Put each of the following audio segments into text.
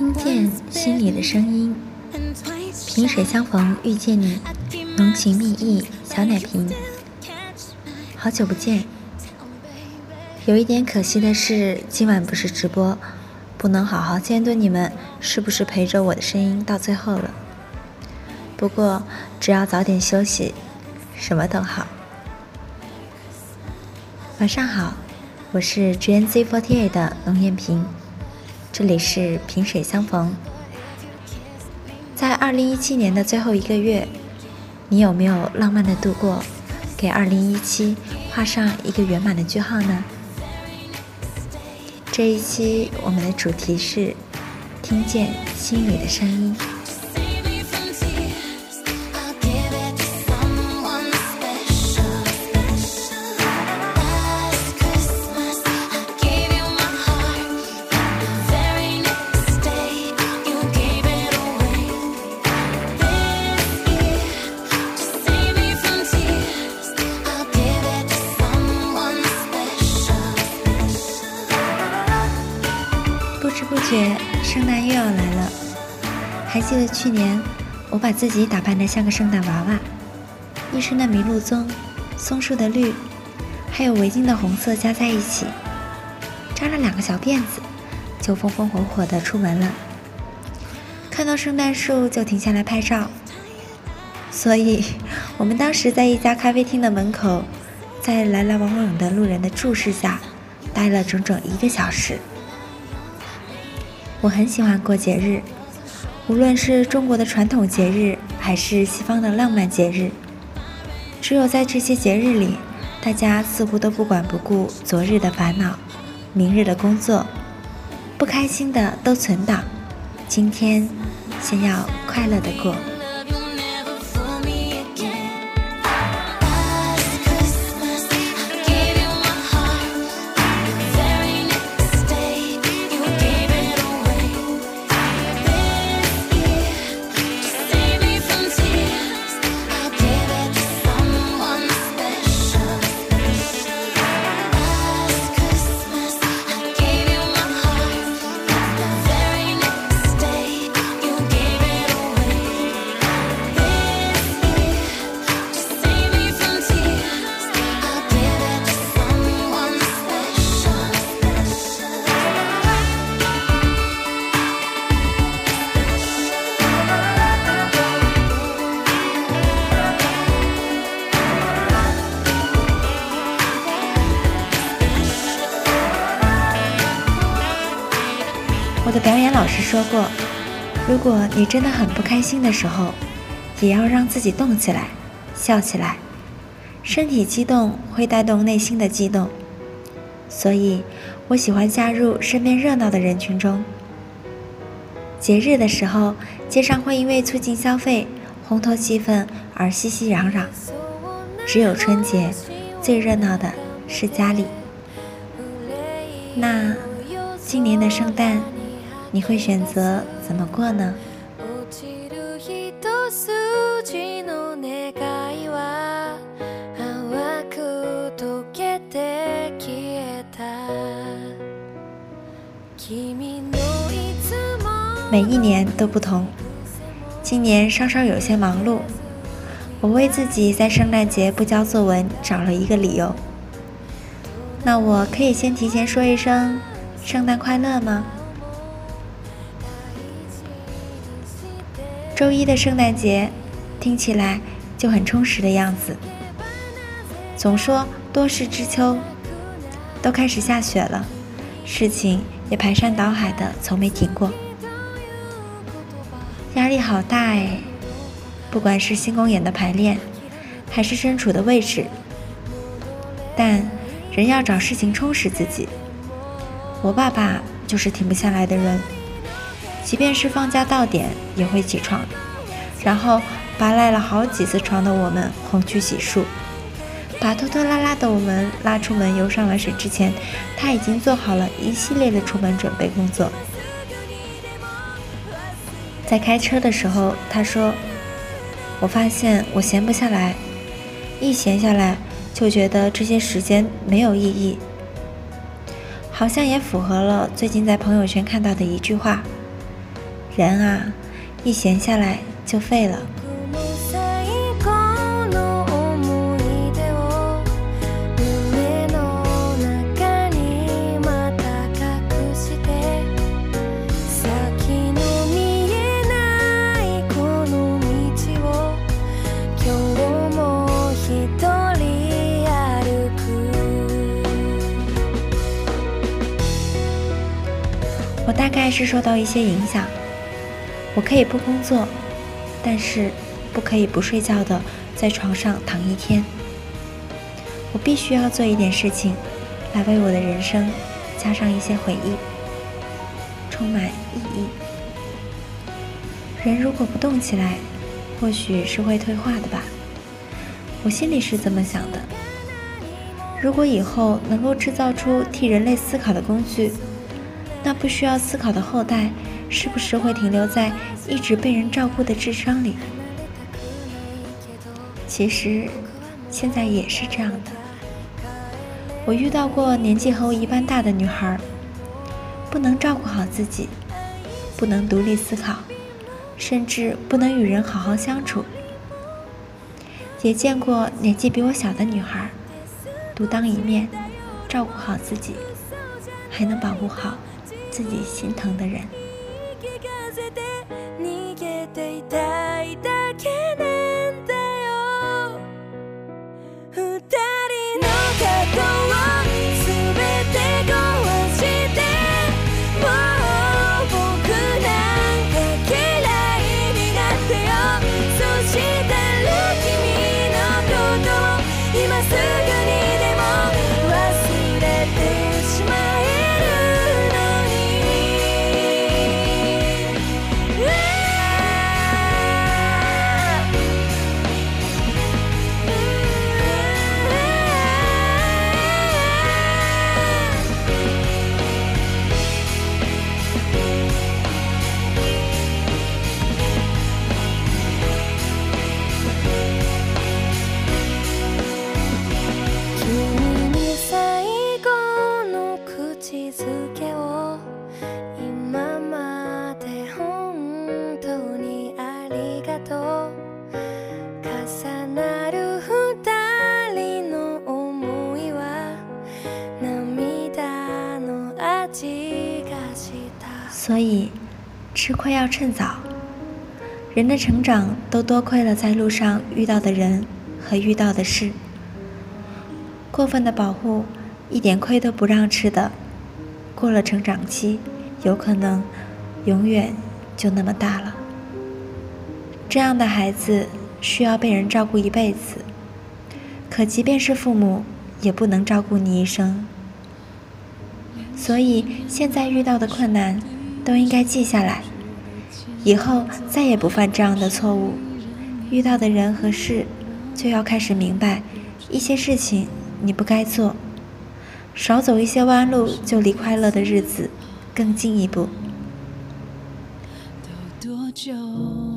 听见心里的声音，萍水相逢遇见你，浓情蜜意小奶瓶。好久不见，有一点可惜的是，今晚不是直播，不能好好监督你们是不是陪着我的声音到最后了。不过只要早点休息，什么都好。晚上好，我是 GNZ48 的龙艳萍。这里是萍水相逢。在二零一七年的最后一个月，你有没有浪漫的度过，给二零一七画上一个圆满的句号呢？这一期我们的主题是听见心里的声音。记得去年我把自己打扮得像个圣诞娃娃，一身的麋鹿棕、松树的绿，还有围巾的红色加在一起，扎了两个小辫子，就风风火火地出门了。看到圣诞树就停下来拍照，所以我们当时在一家咖啡厅的门口，在来来往往的路人的注视下，待了整整一个小时。我很喜欢过节日，无论是中国的传统节日，还是西方的浪漫节日。只有在这些节日里，大家似乎都不管不顾昨日的烦恼，明日的工作，不开心的都存档，今天先要快乐的过。我的表演老师说过，如果你真的很不开心的时候，也要让自己动起来，笑起来。身体激动会带动内心的激动，所以我喜欢加入身边热闹的人群中。节日的时候，街上会因为促进消费、烘托气氛而熙熙攘攘。只有春节，最热闹的是家里。那今年的圣诞。你会选择怎么过呢？每一年都不同，今年稍稍有些忙碌。我为自己在圣诞节不交作文找了一个理由。那我可以先提前说一声圣诞快乐吗？周一的圣诞节，听起来就很充实的样子。总说多事之秋，都开始下雪了，事情也排山倒海的，从没停过。压力好大哎，不管是新公演的排练，还是身处的位置，但人要找事情充实自己。我爸爸就是停不下来的人。即便是放假到点，也会起床，然后把赖了好几次床的我们哄去洗漱，把拖拖拉拉的我们拉出门游上了水之前，他已经做好了一系列的出门准备工作。在开车的时候，他说：“我发现我闲不下来，一闲下来就觉得这些时间没有意义。”好像也符合了最近在朋友圈看到的一句话。人啊，一闲下来就废了。我大概是受到一些影响，我可以不工作，但是不可以不睡觉的在床上躺一天。我必须要做一点事情，来为我的人生加上一些回忆，充满意义。人如果不动起来，或许是会退化的吧。我心里是这么想的。如果以后能够制造出替人类思考的工具，那不需要思考的后代，是不是会停留在一直被人照顾的智商里？其实，现在也是这样的。我遇到过年纪和我一般大的女孩，不能照顾好自己，不能独立思考，甚至不能与人好好相处。也见过年纪比我小的女孩，独当一面，照顾好自己，还能保护好。自己心疼的人。吃亏要趁早。人的成长都多亏了在路上遇到的人和遇到的事。过分的保护，一点亏都不让吃的，过了成长期，有可能永远就那么大了。这样的孩子需要被人照顾一辈子，可即便是父母，也不能照顾你一生。所以现在遇到的困难。都应该记下来，以后再也不犯这样的错误。遇到的人和事，就要开始明白，一些事情你不该做，少走一些弯路，就离快乐的日子更近一步。都多久？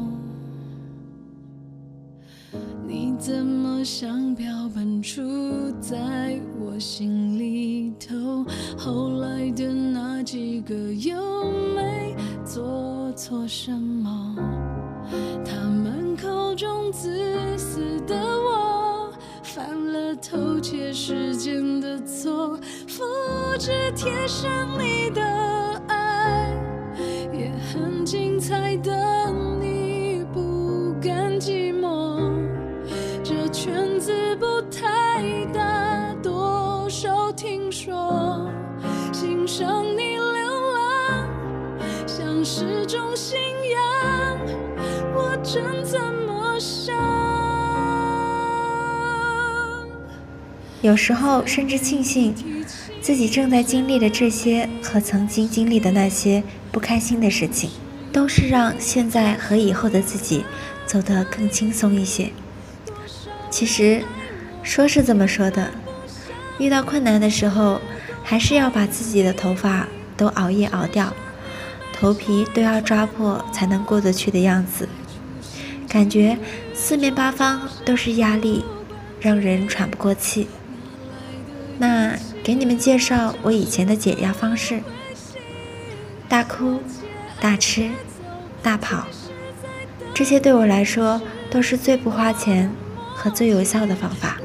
怎么像标本杵在我心里头？后来的那几个又没？做错什么？他们口中自私的我，犯了偷窃时间的错，复制贴上你的爱，也很精彩的你不甘寂寞，圈子不太大，多少听说，欣赏你流浪，像。是种信仰，我真怎么想？有时候甚至庆幸，自己正在经历的这些和曾经经历的那些不开心的事情，都是让现在和以后的自己走得更轻松一些。其实，说是这么说的，遇到困难的时候，还是要把自己的头发都熬夜熬掉。头皮都要抓破才能过得去的样子，感觉四面八方都是压力，让人喘不过气。那给你们介绍我以前的解压方式：大哭、大吃、大跑，这些对我来说都是最不花钱和最有效的方法。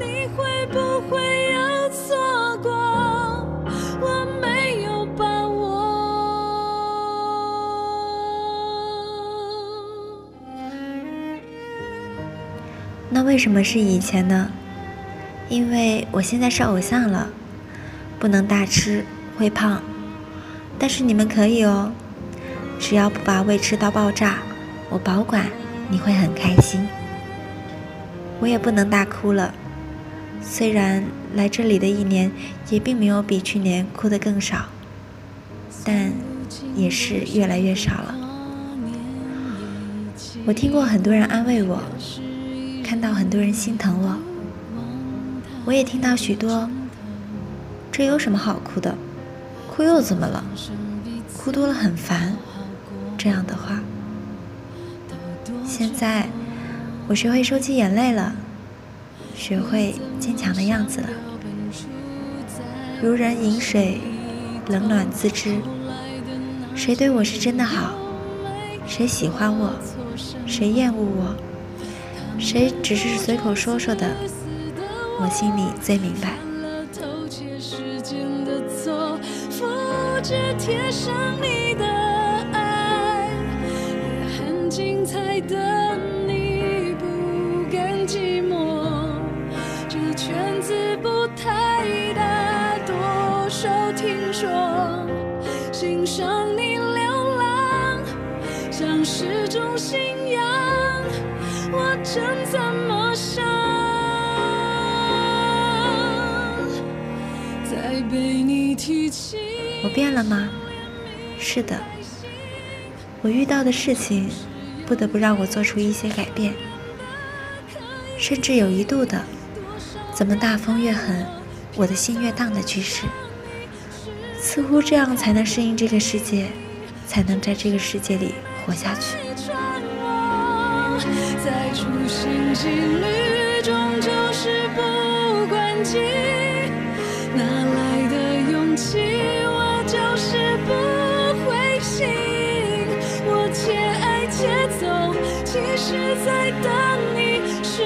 那为什么是以前呢？因为我现在是偶像了，不能大吃会胖，但是你们可以哦，只要不把胃吃到爆炸，我保管你会很开心。我也不能大哭了，虽然来这里的一年也并没有比去年哭得更少，但也是越来越少了。我听过很多人安慰我。看到很多人心疼我，我也听到许多“这有什么好哭的？哭又怎么了？哭多了很烦”这样的话。现在我学会收起眼泪了，学会坚强的样子了。如人饮水，冷暖自知。谁对我是真的好？谁喜欢我？谁厌恶我？谁只是随口说说的，我心里最明白。这我怎么想？我变了吗？是的，我遇到的事情不得不让我做出一些改变，甚至有一度的，怎么大风越狠，我的心越荡的趋势。似乎这样才能适应这个世界，才能在这个世界里活下去。在处心积虑中，就是不关己，哪来的勇气？我就是不灰心。我且爱且走，其实在等你，是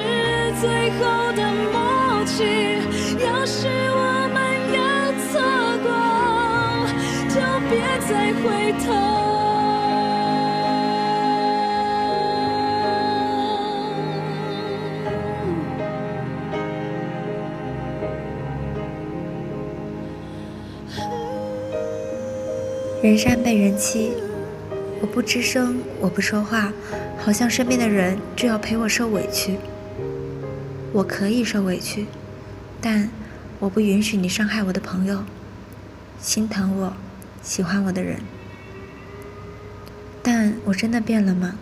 最后的默契。要是我们要错过，就别再回头。人善被人欺，我不吱声，我不说话，好像身边的人就要陪我受委屈。我可以受委屈，但我不允许你伤害我的朋友，心疼我、喜欢我的人。但我真的变了吗？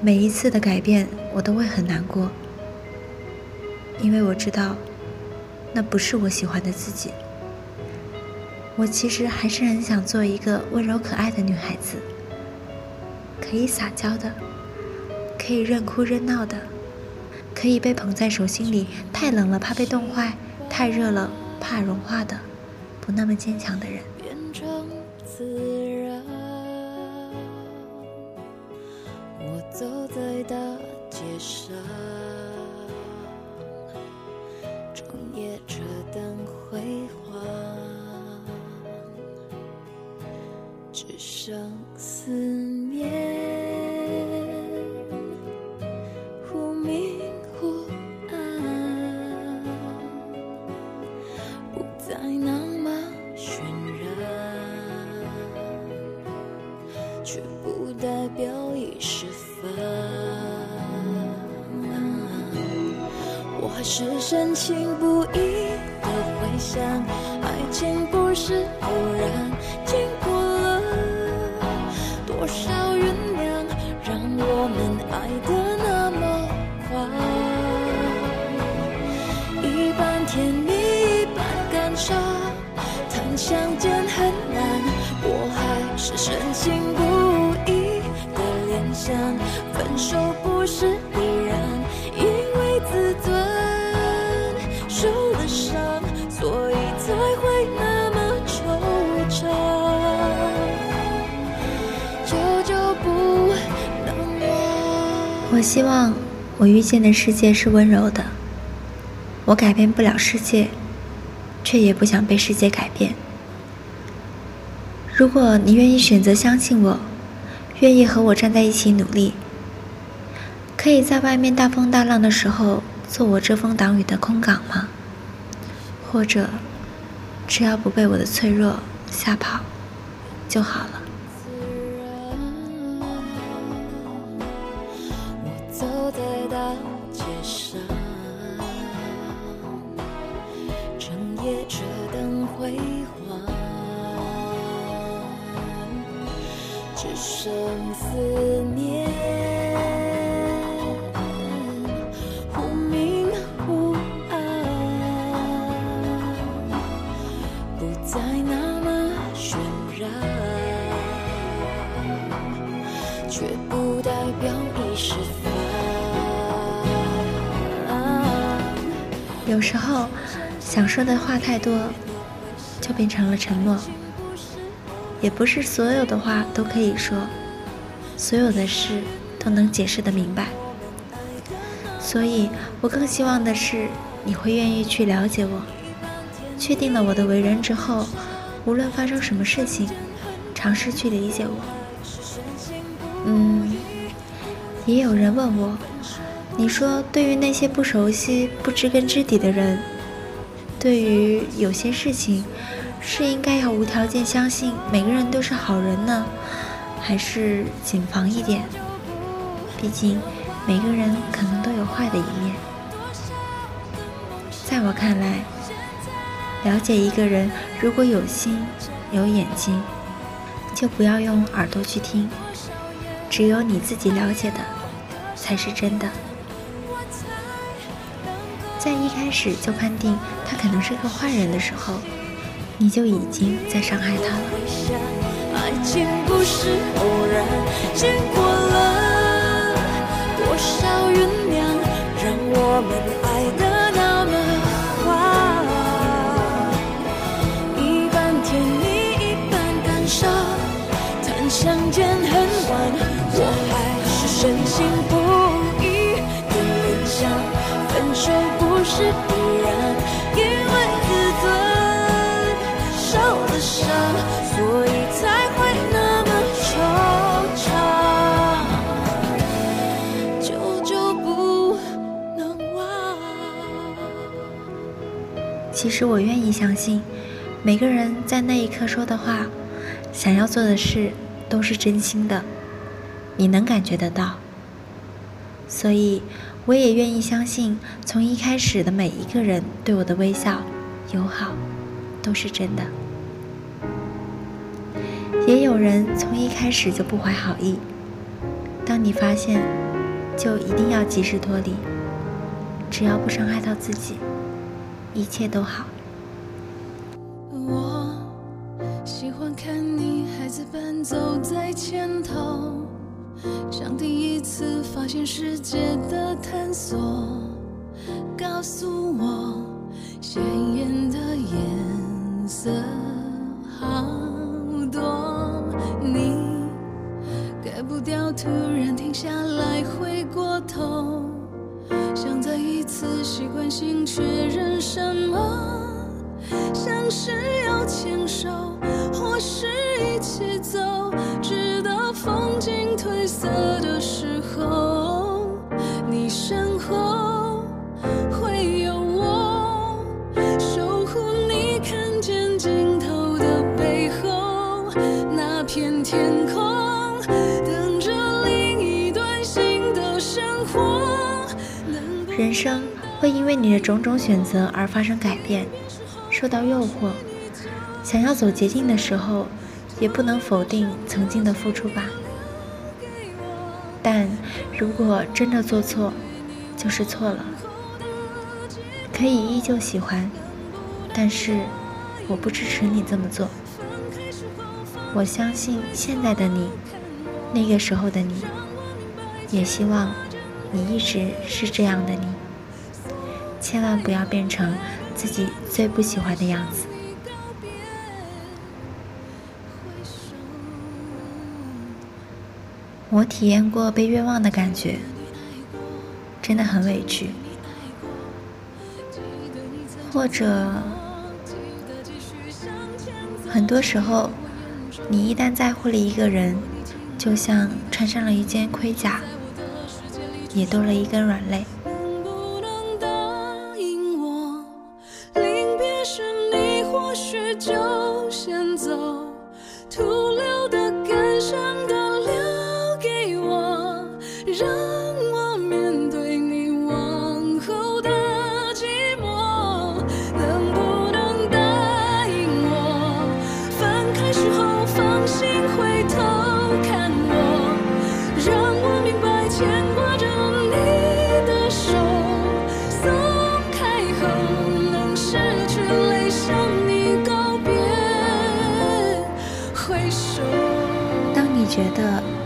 每一次的改变，我都会很难过，因为我知道，那不是我喜欢的自己。我其实还是很想做一个温柔可爱的女孩子，可以撒娇的，可以任哭任闹的，可以被捧在手心里，太冷了怕被冻坏，太热了怕融化的，不那么坚强的人。我走在大街上，代表已释放。我还是深情不移的回想，爱情不是偶然，希望我遇见的世界是温柔的。我改变不了世界，却也不想被世界改变。如果你愿意选择相信我，愿意和我站在一起努力，可以在外面大风大浪的时候做我遮风挡雨的空港吗？或者，只要不被我的脆弱吓跑就好了。的话太多，就变成了沉默。也不是所有的话都可以说，所有的事都能解释的明白。所以我更希望的是，你会愿意去了解我，确定了我的为人之后，无论发生什么事情，尝试去理解我。嗯，也有人问我。你说，对于那些不熟悉、不知根知底的人，对于有些事情，是应该要无条件相信每个人都是好人呢，还是谨防一点？毕竟每个人可能都有坏的一面。在我看来，了解一个人，如果有心、有眼睛，就不要用耳朵去听，只有你自己了解的，才是真的。在一开始就判定他可能是个坏人的时候，你就已经在伤害他了。爱情不是偶然，经过了多少酝酿，让我们爱的那么晚。一半甜蜜，一半感伤，谈相见恨其实我愿意相信，每个人在那一刻说的话，想要做的事，都是真心的，你能感觉得到，所以。我也愿意相信，从一开始的每一个人对我的微笑、友好，都是真的。也有人从一开始就不怀好意，当你发现，就一定要及时脱离。只要不伤害到自己，一切都好。我喜欢看你孩子般走在前头。像第一次发现世界的探索，告诉我鲜艳的颜色好多。你改不掉，突然停下来，回过头，想再一次习惯性确认，像是要牵手，或是一起走。直到风景褪色的时候，你身后会有我守护你看见尽头的背后那片天空，等着另一段新的生活。人生会因为你的种种选择而发生改变，受到诱惑，想要走捷径的时候。也不能否定曾经的付出吧。但如果真的做错，就是错了。可以依旧喜欢，但是我不支持你这么做。我相信现在的你，那个时候的你，也希望你一直是这样的你。千万不要变成自己最不喜欢的样子。我体验过被冤枉的感觉，真的很委屈，或者很多时候，你一旦在乎了一个人，就像穿上了一件盔甲，也多了一根软肋。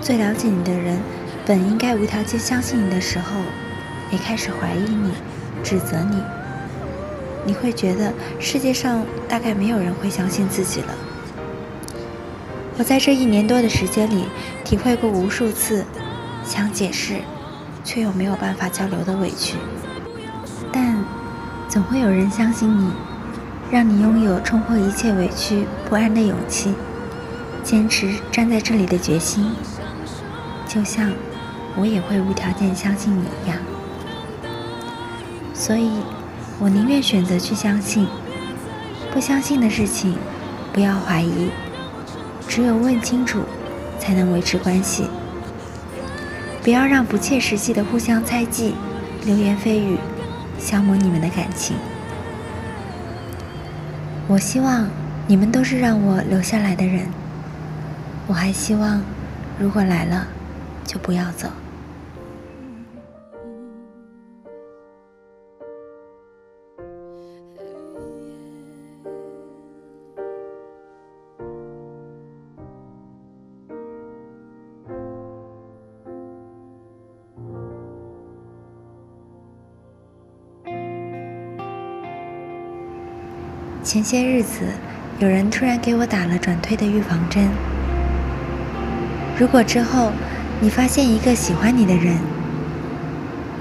最了解你的人，本应该无条件相信你的时候，也开始怀疑你、指责你。你会觉得世界上大概没有人会相信自己了。我在这一年多的时间里，体会过无数次想解释，却又没有办法交流的委屈。但总会有人相信你，让你拥有冲破一切委屈不安的勇气。坚持站在这里的决心，就像我也会无条件相信你一样。所以，我宁愿选择去相信。不相信的事情，不要怀疑。只有问清楚，才能维持关系。不要让不切实际的互相猜忌、流言蜚语消磨你们的感情。我希望你们都是让我留下来的人。我还希望，如果来了，就不要走。前些日子，有人突然给我打了转推的预防针。如果之后你发现一个喜欢你的人，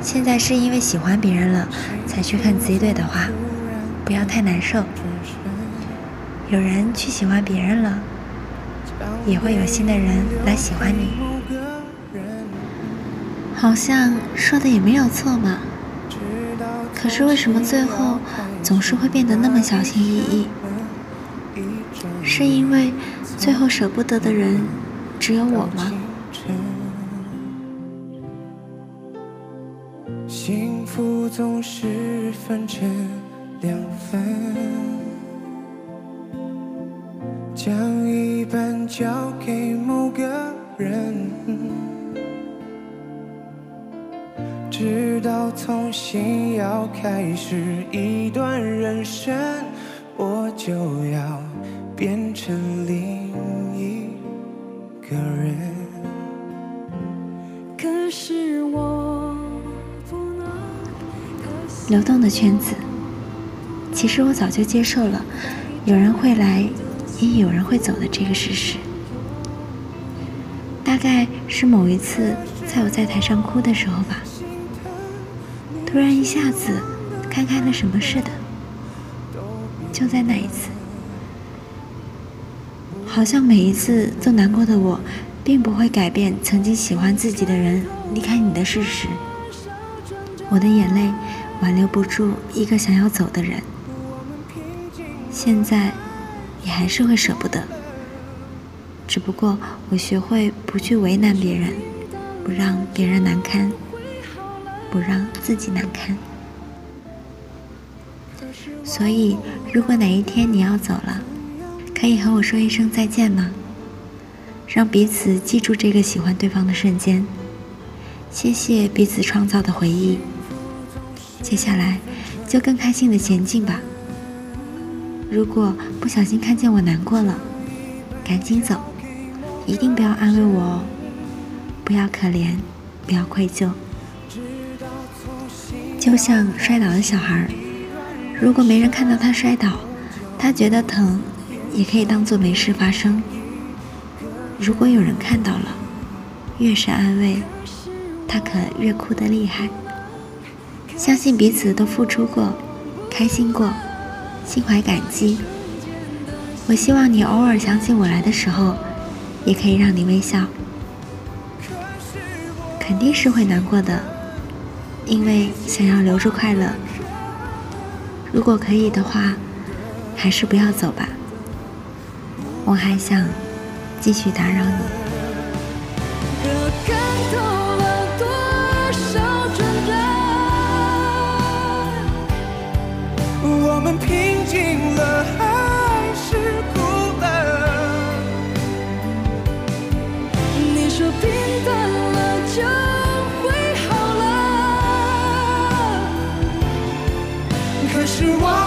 现在是因为喜欢别人了才去看自己队的话，不要太难受。有人去喜欢别人了，也会有新的人来喜欢你。好像说的也没有错嘛。可是为什么最后总是会变得那么小心翼翼？是因为最后舍不得的人。只有我吗？分成两份，将一半交给某个人，直到从新要开始一段人生，我就要流动的圈子，其实我早就接受了，有人会来，也有人会走的这个事实。大概是某一次，在我在台上哭的时候吧，突然一下子看开了什么似的，就在那一次。好像每一次都难过的我，并不会改变曾经喜欢自己的人离开你的事实。我的眼泪挽留不住一个想要走的人，现在也还是会舍不得。只不过我学会不去为难别人，不让别人难堪，不让自己难堪。所以，如果哪一天你要走了，可以和我说一声再见吗？让彼此记住这个喜欢对方的瞬间。谢谢彼此创造的回忆。接下来就更开心的前进吧。如果不小心看见我难过了，赶紧走，一定不要安慰我哦。不要可怜，不要愧疚。就像摔倒的小孩，如果没人看到他摔倒，他觉得疼。也可以当做没事发生。如果有人看到了，越是安慰，他可越哭得厉害。相信彼此都付出过，开心过，心怀感激。我希望你偶尔想起我来的时候，也可以让你微笑。肯定是会难过的，因为想要留住快乐。如果可以的话，还是不要走吧。我还想继续打扰你。们平静了，还是哭了？你说平淡了就会好了，可是我。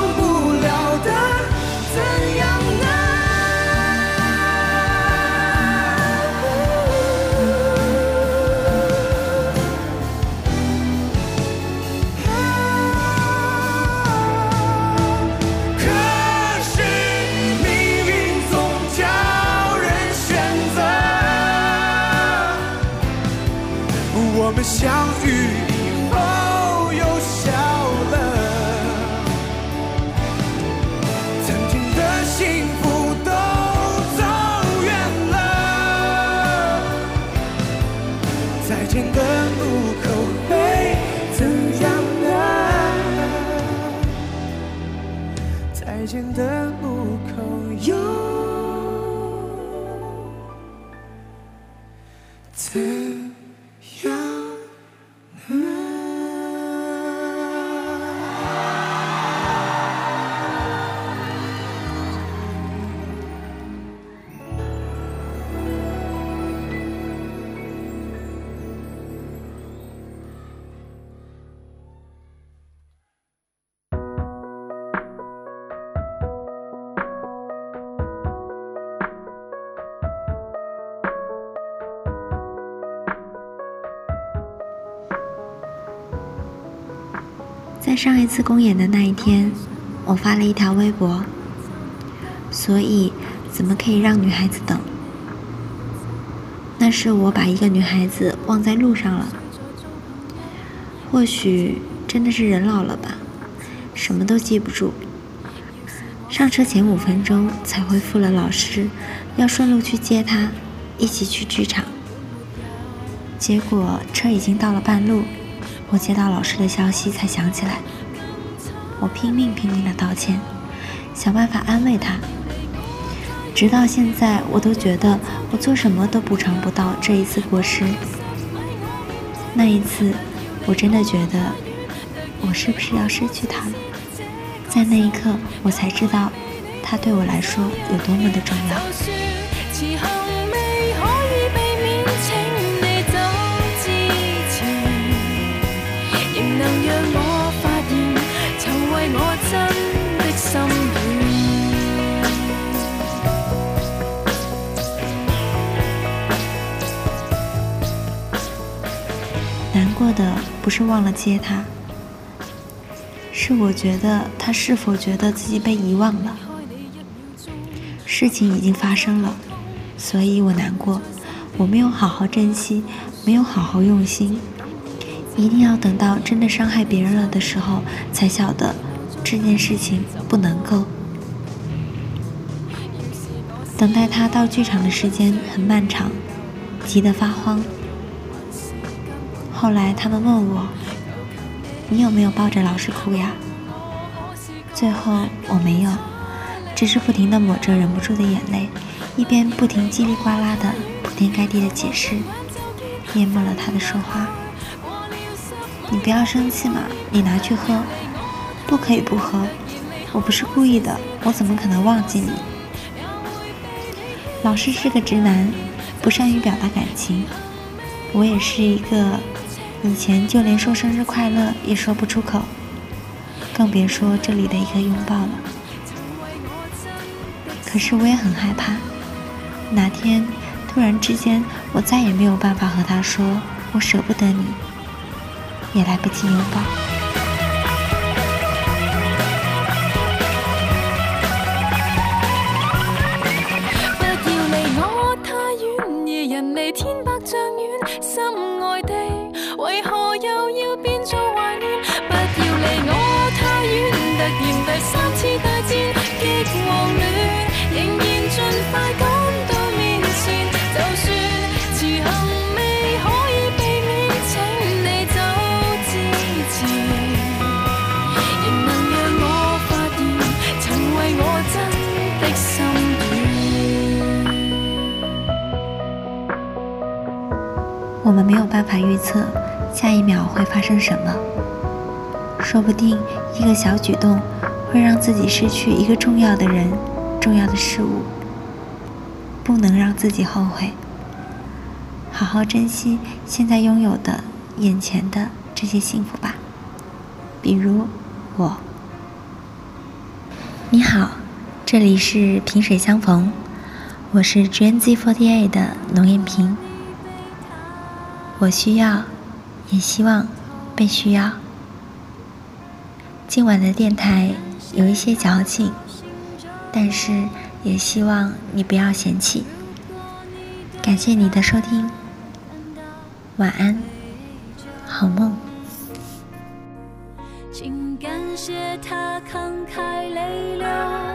上一次公演的那一天，我发了一条微博。所以，怎么可以让女孩子等？那是我把一个女孩子忘在路上了。或许真的是人老了吧，什么都记不住。上车前五分钟才回复了老师，要顺路去接她，一起去剧场。结果车已经到了半路。我接到老师的消息才想起来，我拼命拼命的道歉，想办法安慰他。直到现在，我都觉得我做什么都补偿不到这一次过失。那一次，我真的觉得我是不是要失去他了？在那一刻，我才知道他对我来说有多么的重要。的不是忘了接他，是我觉得他是否觉得自己被遗忘了。事情已经发生了，所以我难过。我没有好好珍惜，没有好好用心。一定要等到真的伤害别人了的时候，才晓得这件事情不能够。等待他到剧场的时间很漫长，急得发慌。后来他们问我：“你有没有抱着老师哭呀？”最后我没有，只是不停地抹着忍不住的眼泪，一边不停叽里呱啦的铺天盖地的解释，淹没了他的说话。你不要生气嘛，你拿去喝，不可以不喝，我不是故意的，我怎么可能忘记你？老师是个直男，不善于表达感情，我也是一个以前就连说生日快乐也说不出口，更别说这里的一个拥抱了。可是我也很害怕，哪天突然之间我再也没有办法和他说我舍不得你。也来不及拥抱。们没有办法预测下一秒会发生什么，说不定一个小举动会让自己失去一个重要的人、重要的事物。不能让自己后悔，好好珍惜现在拥有的、眼前的这些幸福吧。比如我。你好，这里是萍水相逢，我是 GNZ48 的龙艳萍。我需要，也希望被需要。今晚的电台有一些矫情，但是也希望你不要嫌弃。感谢你的收听，晚安，好梦。请感谢他慷慨泪流。